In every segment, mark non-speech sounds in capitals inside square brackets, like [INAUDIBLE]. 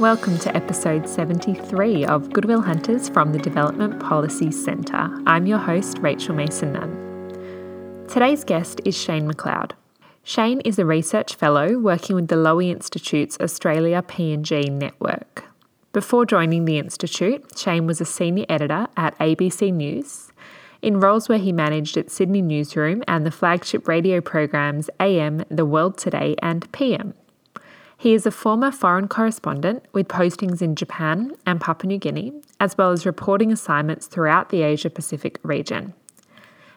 Welcome to episode 73 of Goodwill Hunters from the Development Policy Centre. I'm your host, Rachel Mason Nunn. Today's guest is Shane McLeod. Shane is a research fellow working with the Lowy Institute's Australia PNG network. Before joining the Institute, Shane was a senior editor at ABC News, in roles where he managed its Sydney newsroom and the flagship radio programs AM, The World Today, and PM. He is a former foreign correspondent with postings in Japan and Papua New Guinea, as well as reporting assignments throughout the Asia Pacific region.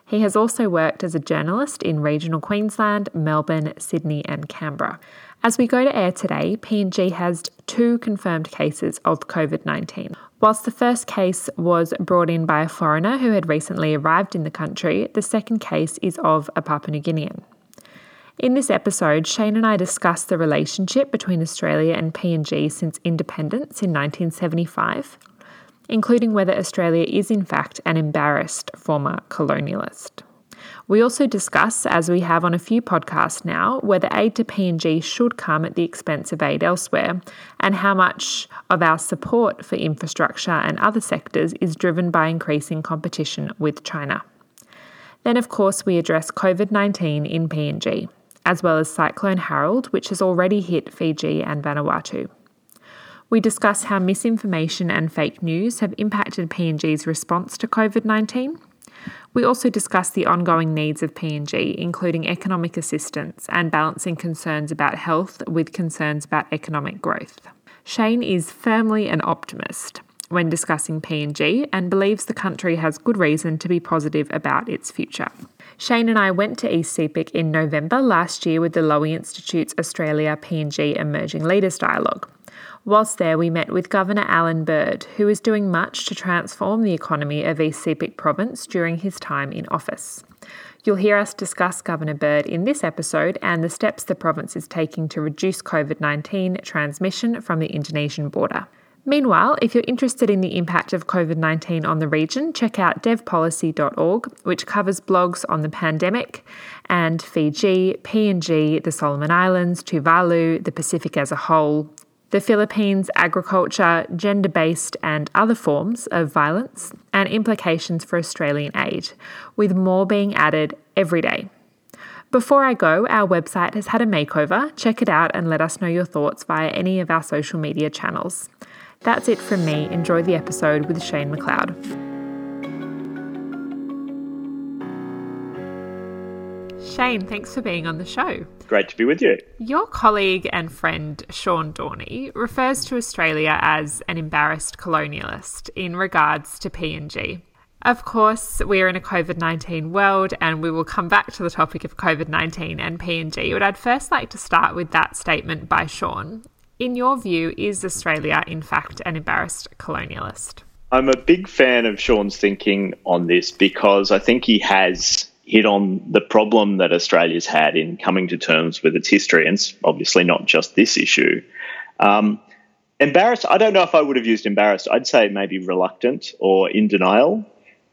He has also worked as a journalist in regional Queensland, Melbourne, Sydney, and Canberra. As we go to air today, PNG has two confirmed cases of COVID 19. Whilst the first case was brought in by a foreigner who had recently arrived in the country, the second case is of a Papua New Guinean. In this episode, Shane and I discuss the relationship between Australia and PNG since independence in 1975, including whether Australia is in fact an embarrassed former colonialist. We also discuss, as we have on a few podcasts now, whether aid to PNG should come at the expense of aid elsewhere, and how much of our support for infrastructure and other sectors is driven by increasing competition with China. Then, of course, we address COVID 19 in PNG as well as Cyclone Harold, which has already hit Fiji and Vanuatu. We discuss how misinformation and fake news have impacted PNG's response to COVID 19. We also discuss the ongoing needs of PNG, including economic assistance and balancing concerns about health with concerns about economic growth. Shane is firmly an optimist when discussing PNG and believes the country has good reason to be positive about its future. Shane and I went to East Sepik in November last year with the Lowy Institute's Australia PNG Emerging Leaders Dialogue. Whilst there, we met with Governor Allan Bird, who is doing much to transform the economy of East Sepik Province during his time in office. You'll hear us discuss Governor Bird in this episode and the steps the province is taking to reduce COVID 19 transmission from the Indonesian border. Meanwhile, if you're interested in the impact of COVID 19 on the region, check out devpolicy.org, which covers blogs on the pandemic and Fiji, PNG, the Solomon Islands, Tuvalu, the Pacific as a whole, the Philippines, agriculture, gender based and other forms of violence, and implications for Australian aid, with more being added every day. Before I go, our website has had a makeover. Check it out and let us know your thoughts via any of our social media channels. That's it from me. Enjoy the episode with Shane McLeod. Shane, thanks for being on the show. Great to be with you. Your colleague and friend Sean Dorney refers to Australia as an embarrassed colonialist in regards to PNG. Of course, we're in a COVID 19 world and we will come back to the topic of COVID 19 and PNG, but I'd first like to start with that statement by Sean in your view, is Australia in fact an embarrassed colonialist? I'm a big fan of Sean's thinking on this because I think he has hit on the problem that Australia's had in coming to terms with its history, and it's obviously not just this issue. Um, embarrassed, I don't know if I would have used embarrassed. I'd say maybe reluctant or in denial.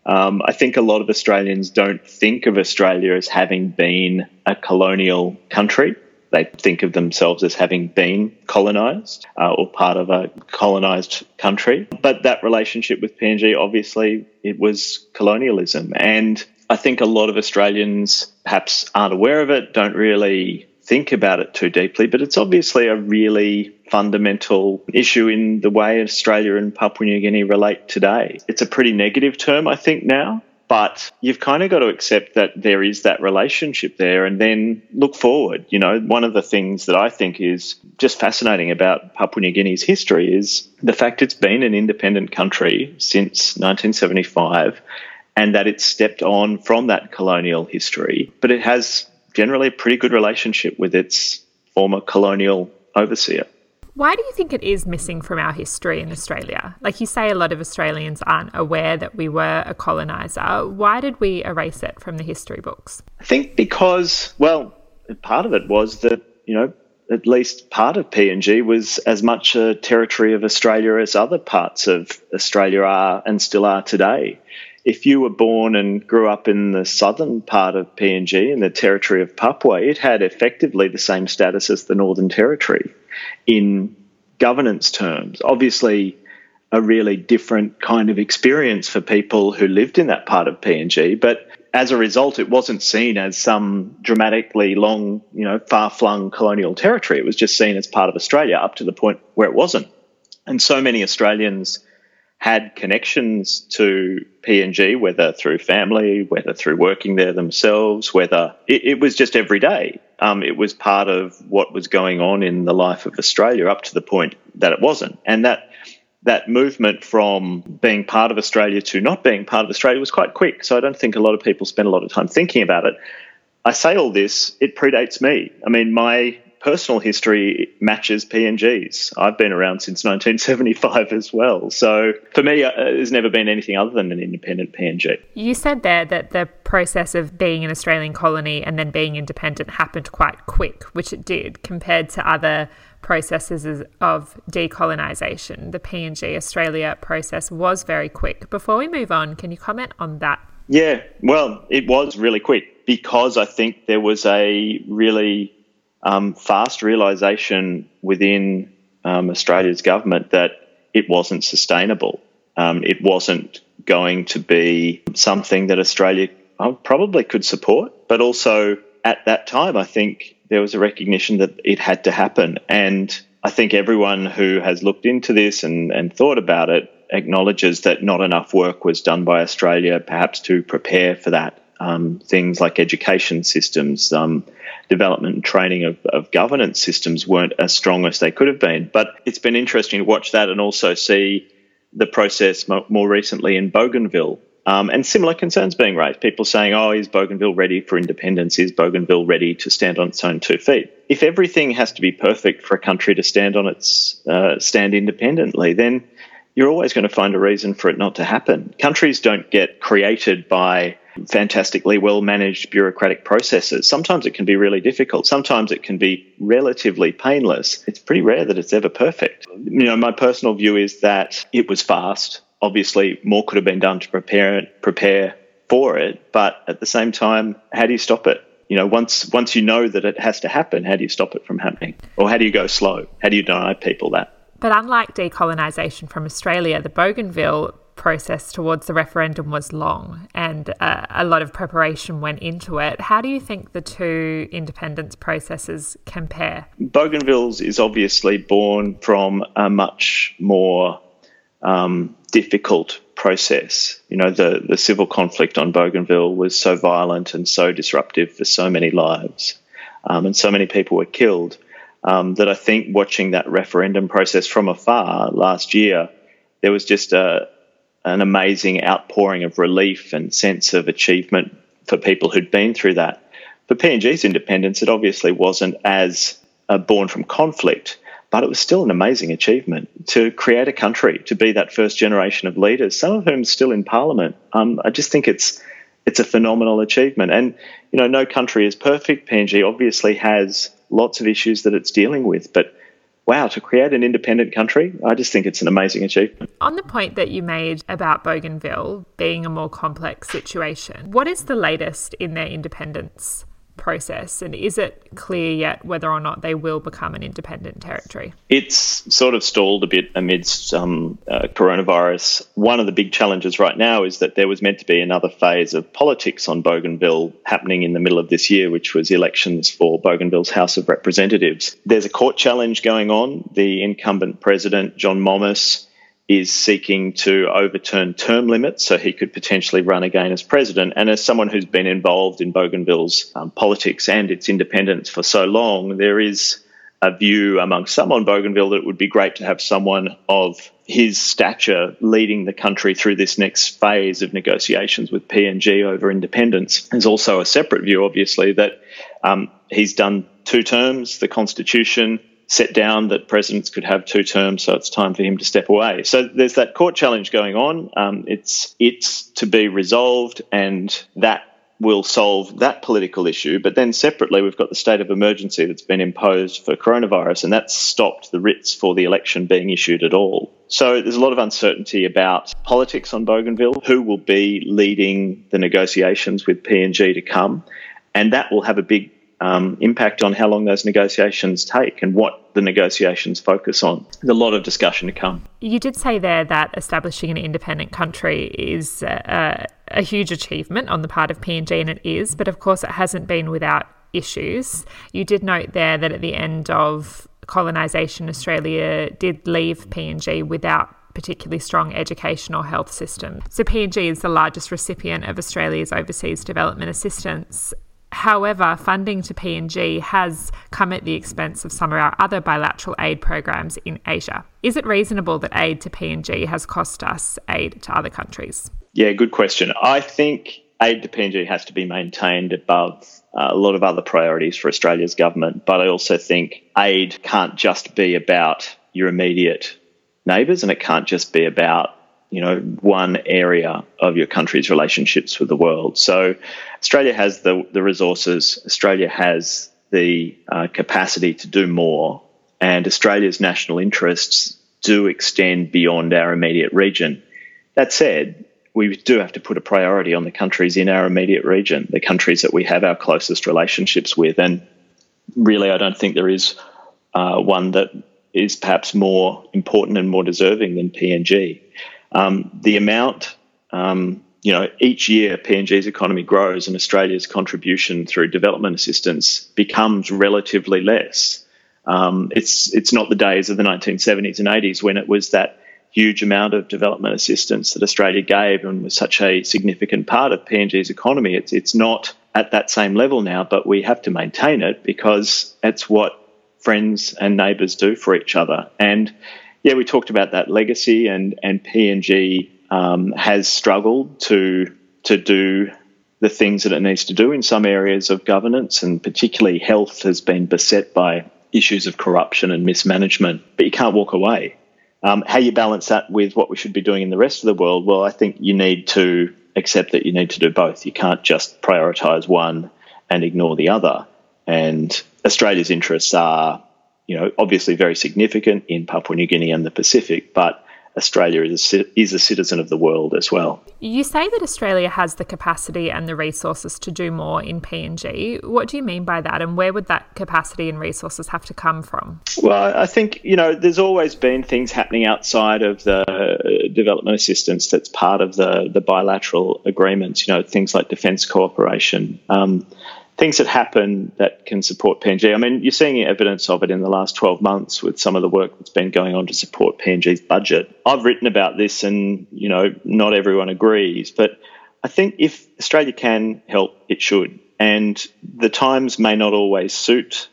Um, I think a lot of Australians don't think of Australia as having been a colonial country. They think of themselves as having been colonised uh, or part of a colonised country. But that relationship with PNG, obviously, it was colonialism. And I think a lot of Australians perhaps aren't aware of it, don't really think about it too deeply, but it's obviously a really fundamental issue in the way Australia and Papua New Guinea relate today. It's a pretty negative term, I think, now. But you've kind of got to accept that there is that relationship there and then look forward. You know, one of the things that I think is just fascinating about Papua New Guinea's history is the fact it's been an independent country since 1975 and that it's stepped on from that colonial history. But it has generally a pretty good relationship with its former colonial overseer. Why do you think it is missing from our history in Australia? Like you say, a lot of Australians aren't aware that we were a coloniser. Why did we erase it from the history books? I think because, well, part of it was that, you know, at least part of PNG was as much a territory of Australia as other parts of Australia are and still are today. If you were born and grew up in the southern part of PNG, in the territory of Papua, it had effectively the same status as the Northern Territory in governance terms. Obviously, a really different kind of experience for people who lived in that part of PNG, but as a result, it wasn't seen as some dramatically long, you know, far flung colonial territory. It was just seen as part of Australia up to the point where it wasn't. And so many Australians had connections to PNG, whether through family, whether through working there themselves, whether it, it was just every day. Um, it was part of what was going on in the life of Australia up to the point that it wasn't. And that that movement from being part of Australia to not being part of Australia was quite quick. So I don't think a lot of people spend a lot of time thinking about it. I say all this, it predates me. I mean, my personal history matches PNG's. I've been around since 1975 as well. So for me, uh, there's never been anything other than an independent PNG. You said there that the process of being an Australian colony and then being independent happened quite quick, which it did compared to other processes of decolonisation. The PNG Australia process was very quick. Before we move on, can you comment on that? Yeah, well, it was really quick because I think there was a really um, fast realisation within um, Australia's government that it wasn't sustainable. Um, it wasn't going to be something that Australia uh, probably could support, but also at that time, I think there was a recognition that it had to happen. And I think everyone who has looked into this and, and thought about it acknowledges that not enough work was done by Australia, perhaps to prepare for that. Um, things like education systems, um, development and training of, of, governance systems weren't as strong as they could have been. But it's been interesting to watch that and also see the process more recently in Bougainville, um, and similar concerns being raised. People saying, oh, is Bougainville ready for independence? Is Bougainville ready to stand on its own two feet? If everything has to be perfect for a country to stand on its uh, stand independently, then you're always going to find a reason for it not to happen. Countries don't get created by fantastically well managed bureaucratic processes. Sometimes it can be really difficult. Sometimes it can be relatively painless. It's pretty rare that it's ever perfect. You know, my personal view is that it was fast obviously more could have been done to prepare it, prepare for it. But at the same time, how do you stop it? You know, once once you know that it has to happen, how do you stop it from happening? Or how do you go slow? How do you deny people that? But unlike decolonisation from Australia, the Bougainville process towards the referendum was long and uh, a lot of preparation went into it. How do you think the two independence processes compare? Bougainville's is obviously born from a much more um, difficult process. You know, the, the civil conflict on Bougainville was so violent and so disruptive for so many lives, um, and so many people were killed. Um, that I think watching that referendum process from afar last year, there was just a, an amazing outpouring of relief and sense of achievement for people who'd been through that. For PNG's independence, it obviously wasn't as uh, born from conflict, but it was still an amazing achievement to create a country, to be that first generation of leaders, some of whom still in parliament. Um, I just think it's it's a phenomenal achievement. And, you know, no country is perfect. PNG obviously has lots of issues that it's dealing with, but wow, to create an independent country, I just think it's an amazing achievement. On the point that you made about Bougainville being a more complex situation, what is the latest in their independence? Process? And is it clear yet whether or not they will become an independent territory? It's sort of stalled a bit amidst um, uh, coronavirus. One of the big challenges right now is that there was meant to be another phase of politics on Bougainville happening in the middle of this year, which was elections for Bougainville's House of Representatives. There's a court challenge going on. The incumbent president, John Momis, is seeking to overturn term limits so he could potentially run again as president. And as someone who's been involved in Bougainville's um, politics and its independence for so long, there is a view among some on Bougainville that it would be great to have someone of his stature leading the country through this next phase of negotiations with PNG over independence. There's also a separate view, obviously, that um, he's done two terms. The constitution set down that presidents could have two terms, so it's time for him to step away. So there's that court challenge going on. Um, it's it's to be resolved, and that will solve that political issue. But then separately, we've got the state of emergency that's been imposed for coronavirus, and that's stopped the writs for the election being issued at all. So there's a lot of uncertainty about politics on Bougainville, who will be leading the negotiations with PNG to come, and that will have a big um, impact on how long those negotiations take and what the negotiations focus on. There's a lot of discussion to come. You did say there that establishing an independent country is a, a huge achievement on the part of PNG, and it is, but of course, it hasn't been without issues. You did note there that at the end of colonisation, Australia did leave PNG without particularly strong education or health system. So PNG is the largest recipient of Australia's overseas development assistance. However, funding to PNG has come at the expense of some of our other bilateral aid programs in Asia. Is it reasonable that aid to PNG has cost us aid to other countries? Yeah, good question. I think aid to PNG has to be maintained above uh, a lot of other priorities for Australia's government, but I also think aid can't just be about your immediate neighbours and it can't just be about you know one area of your country's relationships with the world. So Australia has the the resources. Australia has the uh, capacity to do more, and Australia's national interests do extend beyond our immediate region. That said, we do have to put a priority on the countries in our immediate region, the countries that we have our closest relationships with, and really, I don't think there is uh, one that is perhaps more important and more deserving than PNG. Um, the amount, um, you know, each year PNG's economy grows and Australia's contribution through development assistance becomes relatively less. Um, it's it's not the days of the 1970s and 80s when it was that huge amount of development assistance that Australia gave and was such a significant part of PNG's economy. It's it's not at that same level now, but we have to maintain it because it's what friends and neighbours do for each other. And yeah, we talked about that legacy, and and PNG um, has struggled to to do the things that it needs to do in some areas of governance, and particularly health has been beset by issues of corruption and mismanagement. But you can't walk away. Um, how you balance that with what we should be doing in the rest of the world? Well, I think you need to accept that you need to do both. You can't just prioritise one and ignore the other. And Australia's interests are you know, obviously very significant in Papua New Guinea and the Pacific, but Australia is a, is a citizen of the world as well. You say that Australia has the capacity and the resources to do more in PNG. What do you mean by that, and where would that capacity and resources have to come from? Well, I think you know there's always been things happening outside of the development assistance that's part of the the bilateral agreements. You know, things like defence cooperation. Um, things that happen that can support PNG. I mean, you're seeing evidence of it in the last 12 months with some of the work that's been going on to support PNG's budget. I've written about this and, you know, not everyone agrees, but I think if Australia can help, it should. And the times may not always suit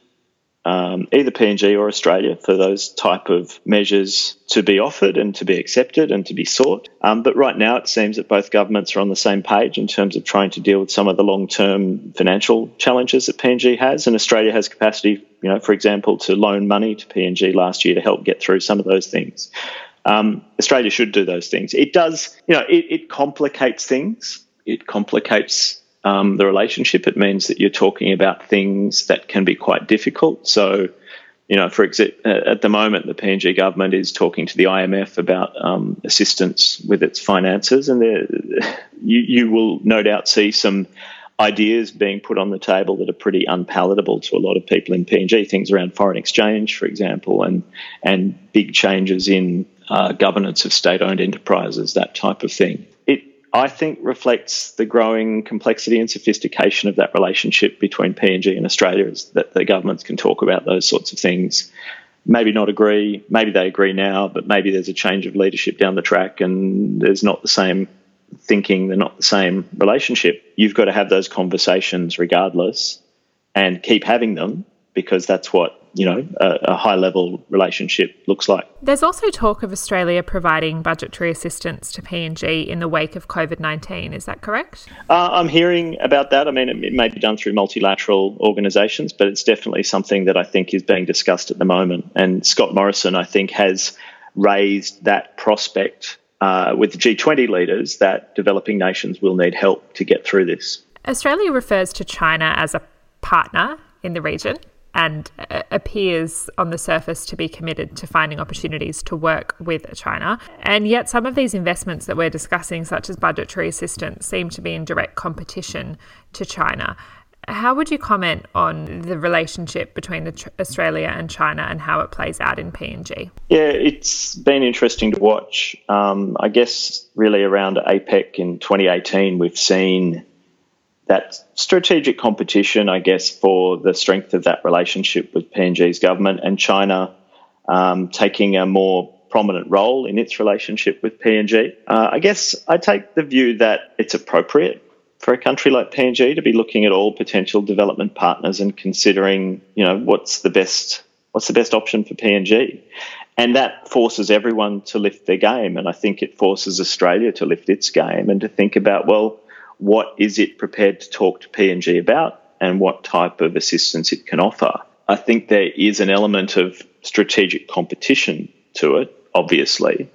um, either PNG or Australia for those type of measures to be offered and to be accepted and to be sought. Um, but right now, it seems that both governments are on the same page in terms of trying to deal with some of the long-term financial challenges that PNG has, and Australia has capacity, you know, for example, to loan money to PNG last year to help get through some of those things. Um, Australia should do those things. It does, you know, it, it complicates things. It complicates um, the relationship, it means that you're talking about things that can be quite difficult. So, you know, for example, at the moment, the PNG government is talking to the IMF about um, assistance with its finances, and you, you will no doubt see some ideas being put on the table that are pretty unpalatable to a lot of people in PNG. Things around foreign exchange, for example, and and big changes in uh, governance of state-owned enterprises, that type of thing. I think reflects the growing complexity and sophistication of that relationship between PNG and Australia is that the governments can talk about those sorts of things. Maybe not agree, maybe they agree now, but maybe there's a change of leadership down the track and there's not the same thinking, they're not the same relationship. You've got to have those conversations regardless and keep having them because that's what you know a, a, high level relationship looks like. There's also talk of Australia providing budgetary assistance to PNG in the wake of COVID nineteen. Is that correct? Uh, I'm hearing about that. I mean, it, it may be done through multilateral organisations, but it's definitely something that I think is being discussed at the moment. And Scott Morrison, I think, has raised that prospect uh, with the G20 leaders that developing nations will need help to get through this. Australia refers to China as a partner in the region and uh, appears on the surface to be committed to finding opportunities to work with China. And yet, some of these investments that we're discussing, such as budgetary assistance, seem to be in direct competition to China. How would you comment on the relationship between Australia and China and how it plays out in PNG? Yeah, it's been interesting to watch. Um, I guess really around APEC in 2018, we've seen that strategic competition, I guess, for the strength of that relationship with PNG's government and China um, taking a more prominent role in its relationship with PNG. Uh, I guess I take the view that it's appropriate for a country like PNG to be looking at all potential development partners and considering, you know, what's the best what's the best option for PNG. And that forces everyone to lift their game. And I think it forces Australia to lift its game and to think about, well, what is it prepared to talk to PNG about and what type of assistance it can offer. I think there is an element of strategic competition to it, obviously.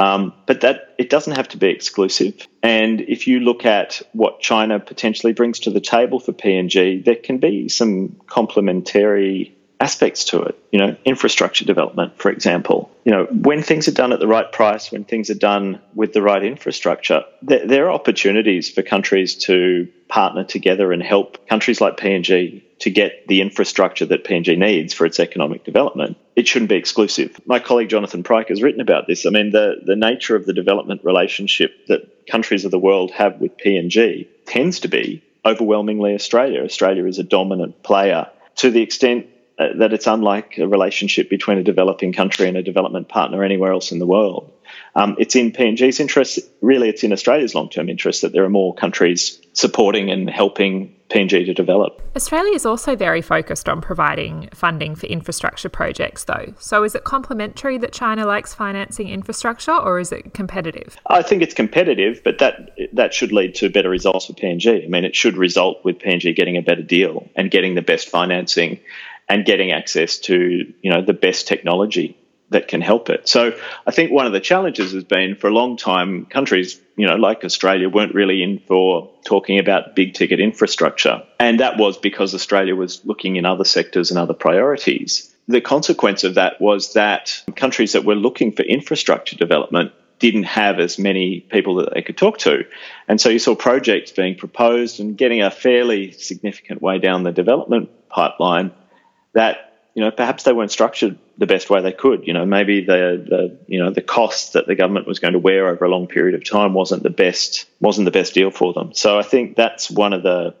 Um, but that it doesn't have to be exclusive. And if you look at what China potentially brings to the table for PNG, there can be some complementary aspects to it. You know, infrastructure development, for example. You know, when things are done at the right price, when things are done with the right infrastructure, there, there are opportunities for countries to partner together and help countries like PNG to get the infrastructure that PNG needs for its economic development. It shouldn't be exclusive. My colleague Jonathan Pryke has written about this. I mean, the, the nature of the development relationship that countries of the world have with PNG tends to be overwhelmingly Australia. Australia is a dominant player to the extent uh, that it's unlike a relationship between a developing country and a development partner anywhere else in the world. Um, it's in PNG's interest, really, it's in Australia's long term interest that there are more countries supporting and helping PNG to develop. Australia is also very focused on providing funding for infrastructure projects, though. So is it complementary that China likes financing infrastructure or is it competitive? I think it's competitive, but that, that should lead to better results for PNG. I mean, it should result with PNG getting a better deal and getting the best financing and getting access to you know the best technology that can help it. So I think one of the challenges has been for a long time countries, you know, like Australia weren't really in for talking about big ticket infrastructure. And that was because Australia was looking in other sectors and other priorities. The consequence of that was that countries that were looking for infrastructure development didn't have as many people that they could talk to. And so you saw projects being proposed and getting a fairly significant way down the development pipeline that you know perhaps they weren't structured the best way they could. You know, maybe the the you know the cost that the government was going to wear over a long period of time wasn't the best wasn't the best deal for them. So I think that's one of the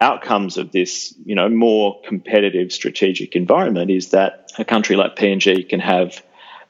outcomes of this you know more competitive strategic environment is that a country like PNG can have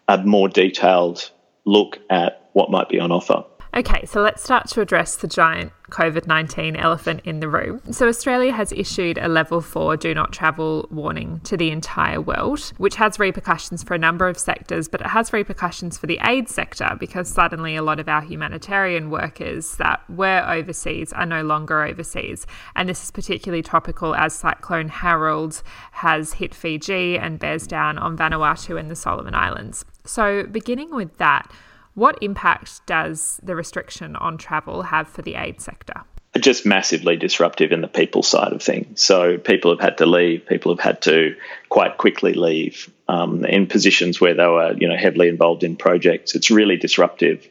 a more detailed look at what might be on offer. Okay, so let's start to address the giant COVID 19 elephant in the room. So, Australia has issued a level four do not travel warning to the entire world, which has repercussions for a number of sectors, but it has repercussions for the aid sector because suddenly a lot of our humanitarian workers that were overseas are no longer overseas. And this is particularly topical as Cyclone Harold has hit Fiji and bears down on Vanuatu and the Solomon Islands. So, beginning with that, what impact does the restriction on travel have for the aid sector? Just massively disruptive in the people side of things. So people have had to leave. People have had to quite quickly leave um, in positions where they were, you know, heavily involved in projects. It's really disruptive.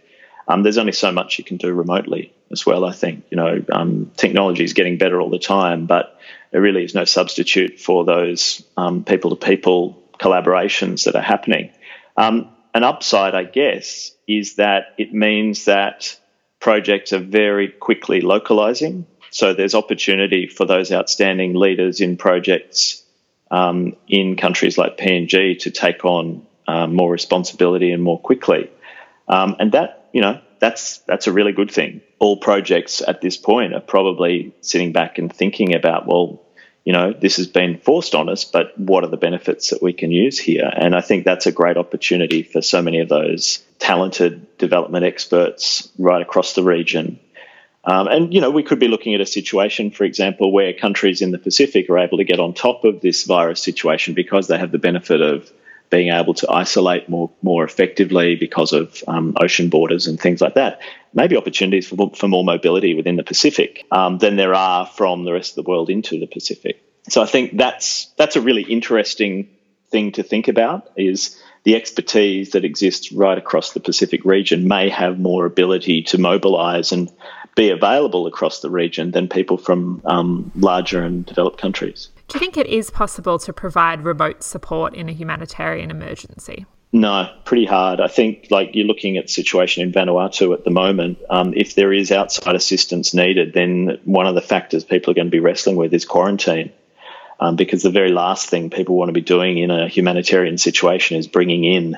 Um, there's only so much you can do remotely as well. I think you know um, technology is getting better all the time, but there really is no substitute for those people to people collaborations that are happening. Um, an upside, I guess, is that it means that projects are very quickly localizing. So there's opportunity for those outstanding leaders in projects um, in countries like PNG to take on um, more responsibility and more quickly. Um, and that, you know, that's that's a really good thing. All projects at this point are probably sitting back and thinking about, well, you know, this has been forced on us, but what are the benefits that we can use here? And I think that's a great opportunity for so many of those talented development experts right across the region. Um, and, you know, we could be looking at a situation, for example, where countries in the Pacific are able to get on top of this virus situation because they have the benefit of being able to isolate more more effectively because of um, ocean borders and things like that. Maybe opportunities for, for more mobility within the Pacific um, than there are from the rest of the world into the Pacific. So I think that's that's a really interesting thing to think about. Is the expertise that exists right across the Pacific region may have more ability to mobilize and be available across the region than people from um, larger and developed countries. Do you think it is possible to provide remote support in a humanitarian emergency? No, pretty hard. I think like you're looking at the situation in Vanuatu at the moment. Um, if there is outside assistance needed, then one of the factors people are going to be wrestling with is quarantine. Um, because the very last thing people want to be doing in a humanitarian situation is bringing in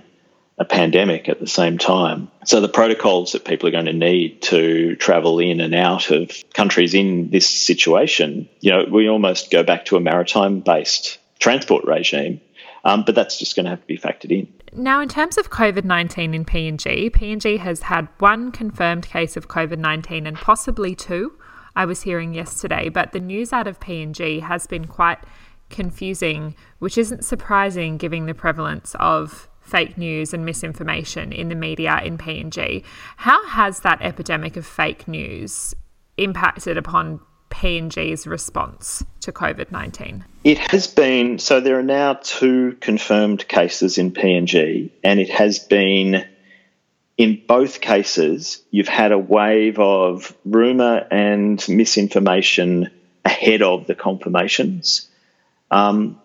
a pandemic at the same time. So the protocols that people are going to need to travel in and out of countries in this situation, you know, we almost go back to a maritime based transport regime. Um, but that's just going to have to be factored in. Now, in terms of COVID 19 in PNG, PNG has had one confirmed case of COVID 19 and possibly two, I was hearing yesterday. But the news out of PNG has been quite confusing, which isn't surprising given the prevalence of fake news and misinformation in the media in PNG. How has that epidemic of fake news impacted upon PNG's response to COVID 19? It has been so there are now two confirmed cases in PNG, and it has been in both cases, you've had a wave of rumour and misinformation ahead of the confirmations. Um,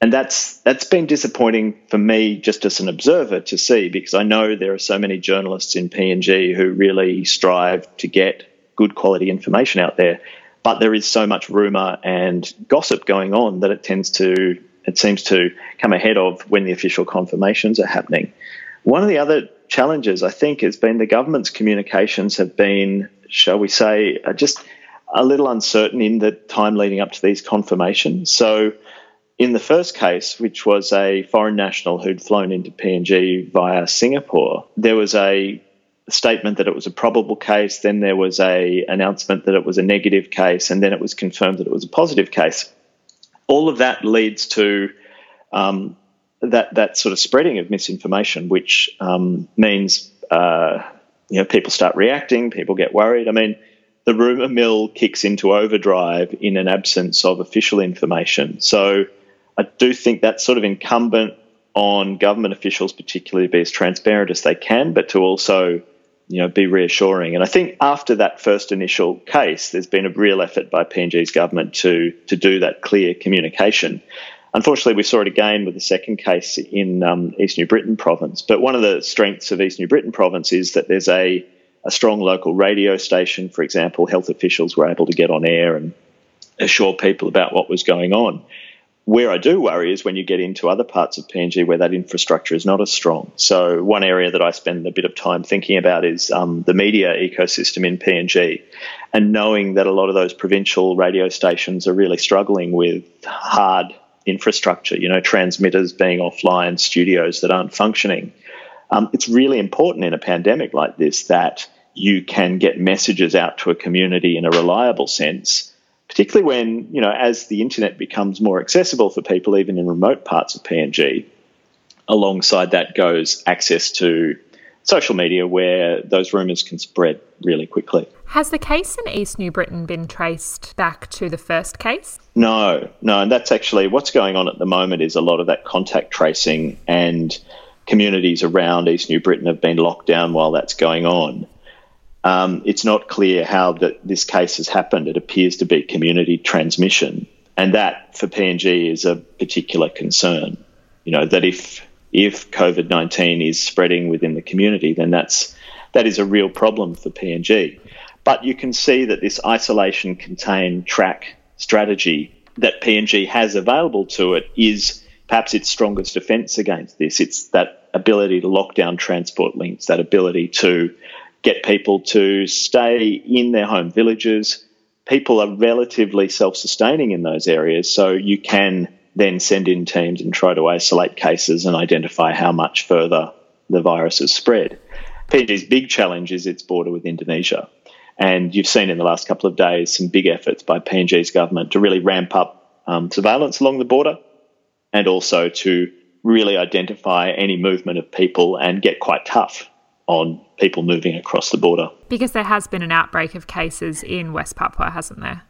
and that's that's been disappointing for me just as an observer to see because I know there are so many journalists in PNG who really strive to get good quality information out there, but there is so much rumor and gossip going on that it tends to it seems to come ahead of when the official confirmations are happening. One of the other challenges I think has been the government's communications have been, shall we say, uh, just a little uncertain in the time leading up to these confirmations. So in the first case, which was a foreign national who'd flown into PNG via Singapore, there was a statement that it was a probable case, then there was a announcement that it was a negative case, and then it was confirmed that it was a positive case. All of that leads to um, that that sort of spreading of misinformation, which um, means uh, you know people start reacting, people get worried. I mean, the rumor mill kicks into overdrive in an absence of official information. So I do think that's sort of incumbent on government officials, particularly, to be as transparent as they can, but to also you know, be reassuring. And I think after that first initial case, there's been a real effort by PNG's government to to do that clear communication. Unfortunately, we saw it again with the second case in um, East New Britain province. But one of the strengths of East New Britain province is that there's a, a strong local radio station. For example, health officials were able to get on air and assure people about what was going on. Where I do worry is when you get into other parts of PNG where that infrastructure is not as strong. So, one area that I spend a bit of time thinking about is um, the media ecosystem in PNG, and knowing that a lot of those provincial radio stations are really struggling with hard infrastructure, you know, transmitters being offline, studios that aren't functioning. Um, it's really important in a pandemic like this that you can get messages out to a community in a reliable sense particularly when, you know, as the internet becomes more accessible for people, even in remote parts of PNG, alongside that goes access to social media where those rumours can spread really quickly. Has the case in East New Britain been traced back to the first case? No, no, and that's actually what's going on at the moment is a lot of that contact tracing and communities around East New Britain have been locked down while that's going on. Um, it's not clear how that this case has happened. It appears to be community transmission, and that for PNG is a particular concern. You know that if if COVID nineteen is spreading within the community, then that's that is a real problem for PNG. But you can see that this isolation, contain, track strategy that PNG has available to it is perhaps its strongest defence against this. It's that ability to lock down transport links, that ability to get people to stay in their home villages. People are relatively self sustaining in those areas, so you can then send in teams and try to isolate cases and identify how much further the virus has spread. PNG's big challenge is its border with Indonesia. And you've seen in the last couple of days some big efforts by PNG's government to really ramp up um, surveillance along the border and also to really identify any movement of people and get quite tough on people moving across the border. Because there has been an outbreak of cases in West Papua, hasn't there?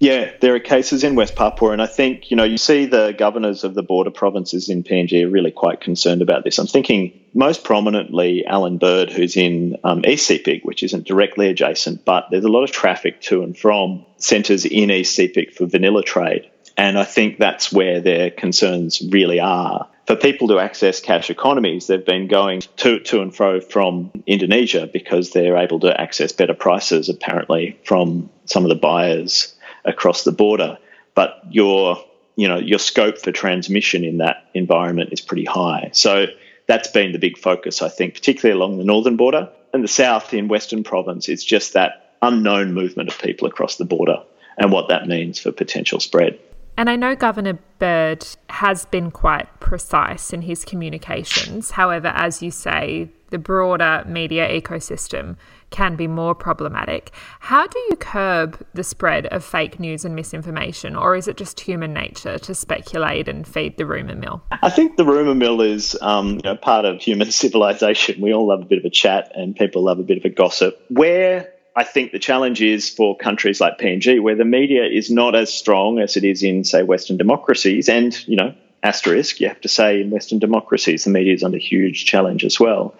Yeah, there are cases in West Papua, and I think you know you see the governors of the border provinces in PNG are really quite concerned about this. I'm thinking most prominently Allan Bird, who's in um, East Sepik, which isn't directly adjacent, but there's a lot of traffic to and from centres in East Sepik for vanilla trade. And I think that's where their concerns really are. For people to access cash economies, they've been going to, to and fro from Indonesia because they're able to access better prices, apparently, from some of the buyers across the border. But your, you know, your scope for transmission in that environment is pretty high. So that's been the big focus, I think, particularly along the northern border. And the south in Western Province, it's just that unknown movement of people across the border and what that means for potential spread. And I know Governor Bird has been quite precise in his communications. However, as you say, the broader media ecosystem can be more problematic. How do you curb the spread of fake news and misinformation, or is it just human nature to speculate and feed the rumour mill? I think the rumour mill is um, you know, part of human [LAUGHS] civilization. We all love a bit of a chat and people love a bit of a gossip. Where I think the challenge is for countries like PNG, where the media is not as strong as it is in, say, Western democracies, and you know, asterisk, you have to say in Western democracies, the media is under huge challenge as well.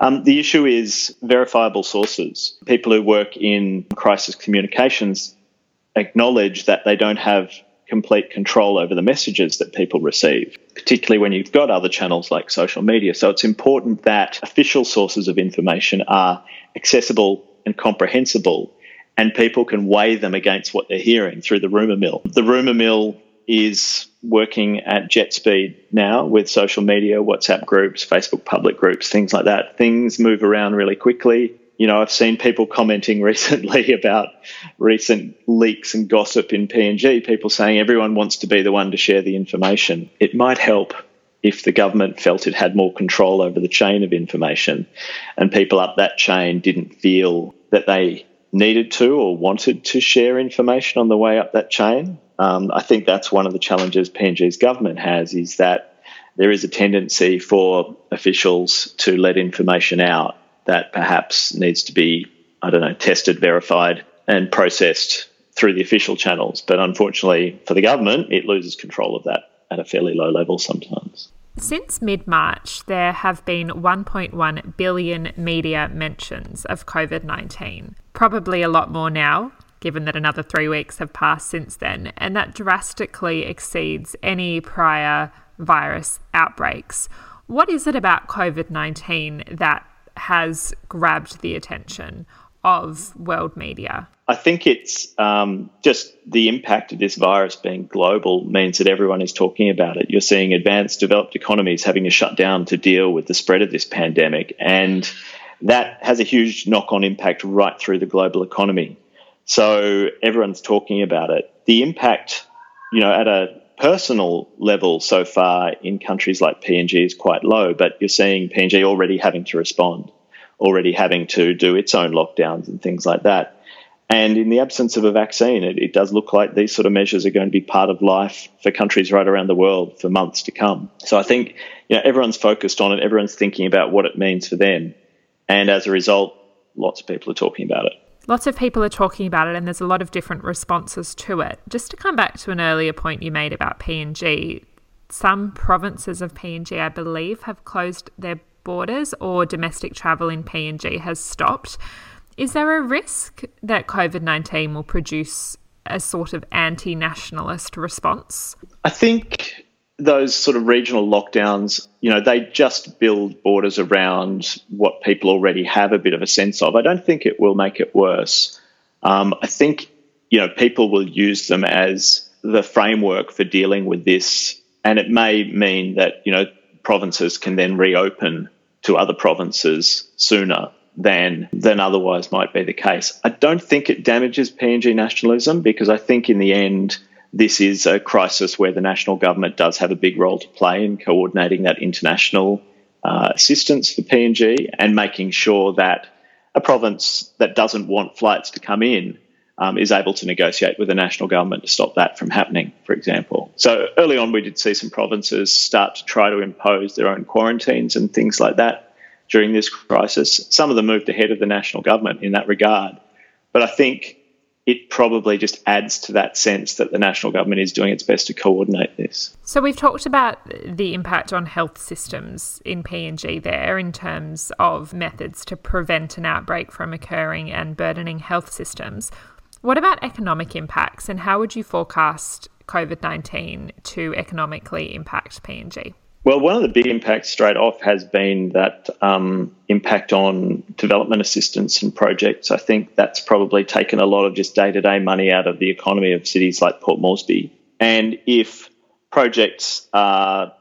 Um, the issue is verifiable sources. People who work in crisis communications acknowledge that they don't have complete control over the messages that people receive, particularly when you've got other channels like social media. So it's important that official sources of information are accessible and comprehensible and people can weigh them against what they're hearing through the rumour mill. The rumour mill is working at jet speed now with social media, WhatsApp groups, Facebook public groups, things like that. Things move around really quickly. You know, I've seen people commenting [LAUGHS] recently about recent leaks and gossip in PNG, people saying everyone wants to be the one to share the information. It might help if the government felt it had more control over the chain of information and people up that chain didn't feel that they needed to or wanted to share information on the way up that chain. Um, I think that's one of the challenges PNG's government has is that there is a tendency for officials to let information out that perhaps needs to be, I don't know, tested, verified, and processed through the official channels. But unfortunately for the government, it loses control of that at a fairly low level sometimes. Since mid March, there have been 1.1 billion media mentions of COVID 19. Probably a lot more now, given that another three weeks have passed since then, and that drastically exceeds any prior virus outbreaks. What is it about COVID 19 that has grabbed the attention of world media? I think it's um, just the impact of this virus being global means that everyone is talking about it. You're seeing advanced developed economies having to shut down to deal with the spread of this pandemic, and that has a huge knock on impact right through the global economy. So everyone's talking about it. The impact, you know, at a personal level so far in countries like PNG is quite low, but you're seeing PNG already having to respond, already having to do its own lockdowns and things like that. And in the absence of a vaccine, it, it, does look like these sort of measures are going to be part of life for countries right around the world for months to come. So I think you know, everyone's focused on it, everyone's thinking about what it means for them. And as a result, lots of people are talking about it. Lots of people are talking about it, and there's a lot of different responses to it. Just to come back to an earlier point you made about PNG, some provinces of PNG, I believe, have closed their borders or domestic travel in PNG has stopped. Is there a risk that COVID 19 will produce a sort of anti nationalist response? I think those sort of regional lockdowns, you know, they just build borders around what people already have a bit of a sense of. I don't think it will make it worse. Um, I think, you know, people will use them as the framework for dealing with this. And it may mean that, you know, provinces can then reopen to other provinces sooner than than otherwise might be the case. I don't think it damages PNG nationalism because I think in the end this is a crisis where the national government does have a big role to play in coordinating that international uh, assistance for PNG and making sure that a province that doesn't want flights to come in um, is able to negotiate with the national government to stop that from happening, for example. So early on, we did see some provinces start to try to impose their own quarantines and things like that during this crisis. Some of them moved ahead of the national government in that regard. But I think it probably just adds to that sense that the national government is doing its best to coordinate this. So we've talked about the impact on health systems in PNG there in terms of methods to prevent an outbreak from occurring and burdening health systems. What about economic impacts and how would you forecast COVID 19 to economically impact PNG? Well, one of the big impacts straight off has been that um, impact on development assistance and projects. I think that's probably taken a lot of just day to day money out of the economy of cities like Port Moresby. And if projects are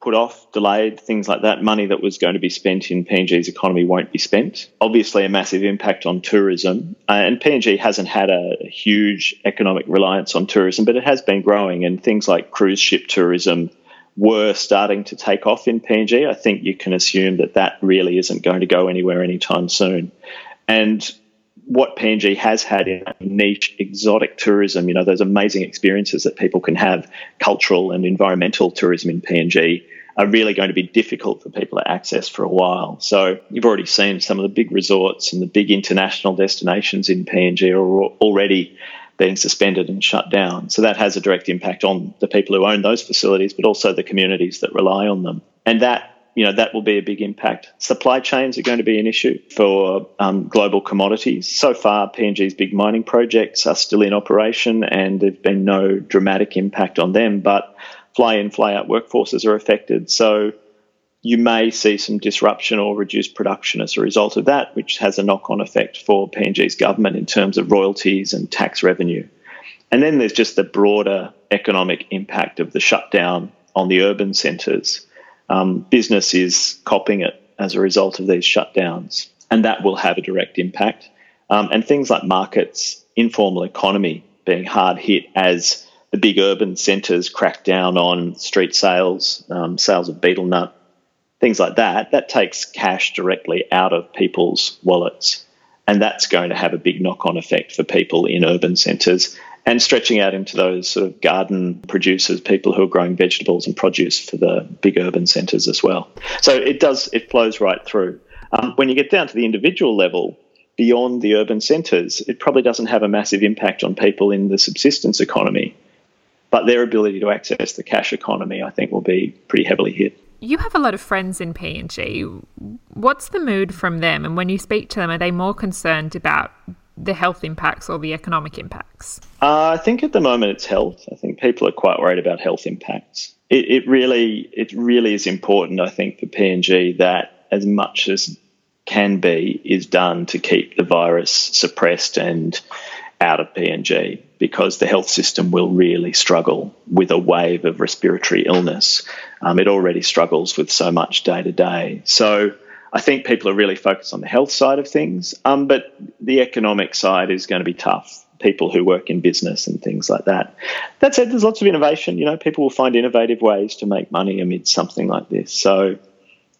put off, delayed, things like that, money that was going to be spent in PNG's economy won't be spent. Obviously, a massive impact on tourism. Uh, and PNG hasn't had a, a huge economic reliance on tourism, but it has been growing. And things like cruise ship tourism were starting to take off in PNG, I think you can assume that that really isn't going to go anywhere anytime soon. And what PNG has had in niche exotic tourism, you know, those amazing experiences that people can have, cultural and environmental tourism in PNG, are really going to be difficult for people to access for a while. So you've already seen some of the big resorts and the big international destinations in PNG are already being suspended and shut down. So that has a direct impact on the people who own those facilities, but also the communities that rely on them. And that you know that will be a big impact. Supply chains are going to be an issue for um, global commodities. So far, PNG's big mining projects are still in operation, and there's been no dramatic impact on them. But fly in, fly out workforces are affected. So you may see some disruption or reduced production as a result of that, which has a knock on effect for PNG's government in terms of royalties and tax revenue. And then there's just the broader economic impact of the shutdown on the urban centres. Um, business is copping it as a result of these shutdowns, and that will have a direct impact. Um, and things like markets, informal economy being hard hit as the big urban centres crack down on street sales, um, sales of betel nut, things like that, that takes cash directly out of people's wallets. And that's going to have a big knock on effect for people in urban centres and stretching out into those sort of garden producers, people who are growing vegetables and produce for the big urban centres as well. So it does, it flows right through. Um, when you get down to the individual level, beyond the urban centres, it probably doesn't have a massive impact on people in the subsistence economy. But their ability to access the cash economy, I think, will be pretty heavily hit you have a lot of friends in PNG. What's the mood from them? And when you speak to them, are they more concerned about the health impacts or the economic impacts? Uh, I think at the moment it's health. I think people are quite worried about health impacts. It, it really, it really is important. I think for PNG that as much as can be is done to keep the virus suppressed and out of PNG because the health system will really struggle with a wave of respiratory illness. Um, it already struggles with so much day to day. So I think people are really focused on the health side of things, um, but the economic side is going to be tough. People who work in business and things like that. That said, there's lots of innovation. You know, people will find innovative ways to make money amid something like this. So,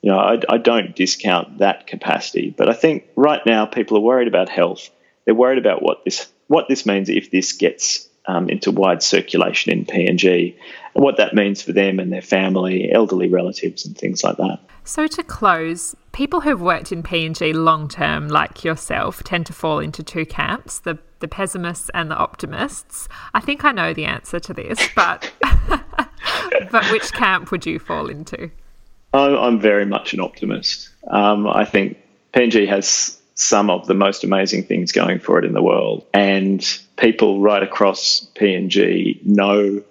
you know, I, I don't discount that capacity. But I think right now people are worried about health. They're worried about what this what this means if this gets um, into wide circulation in PNG, and what that means for them and their family, elderly relatives, and things like that. So, to close, people who've worked in PNG long term, like yourself, tend to fall into two camps the, the pessimists and the optimists. I think I know the answer to this, but, [LAUGHS] but which camp would you fall into? I'm very much an optimist. Um, I think PNG has some of the most amazing things going for it in the world. And people right across PNG know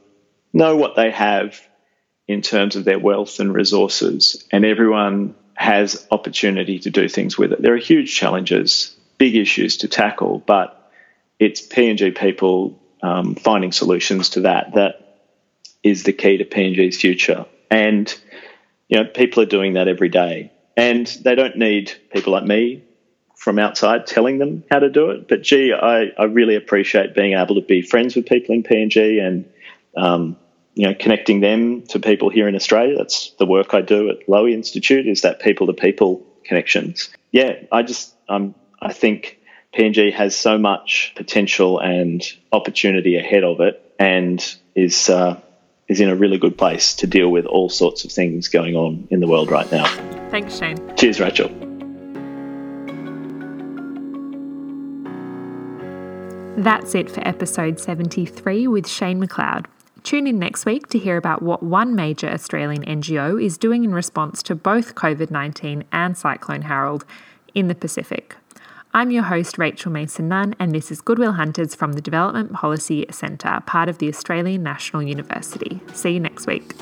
know what they have in terms of their wealth and resources, and everyone has opportunity to do things with it. There are huge challenges, big issues to tackle, but it's PNG people um, finding solutions to that that is the key to PNG's future. And you know, people are doing that every day, and they don't need people like me from outside telling them how to do it. But gee, I, I really appreciate being able to be friends with people in PNG and um, you know connecting them to people here in Australia. That's the work I do at Lowy Institute is that people to people connections. Yeah, I just um, I think PNG has so much potential and opportunity ahead of it, and is uh, is in a really good place to deal with all sorts of things going on in the world right now. Thanks, Shane. Cheers, Rachel. That's it for episode 73 with Shane McLeod. Tune in next week to hear about what one major Australian NGO is doing in response to both COVID 19 and Cyclone Harold in the Pacific. I'm your host, Rachel Mason Nunn, and this is Goodwill Hunters from the Development Policy Centre, part of the Australian National University. See you next week.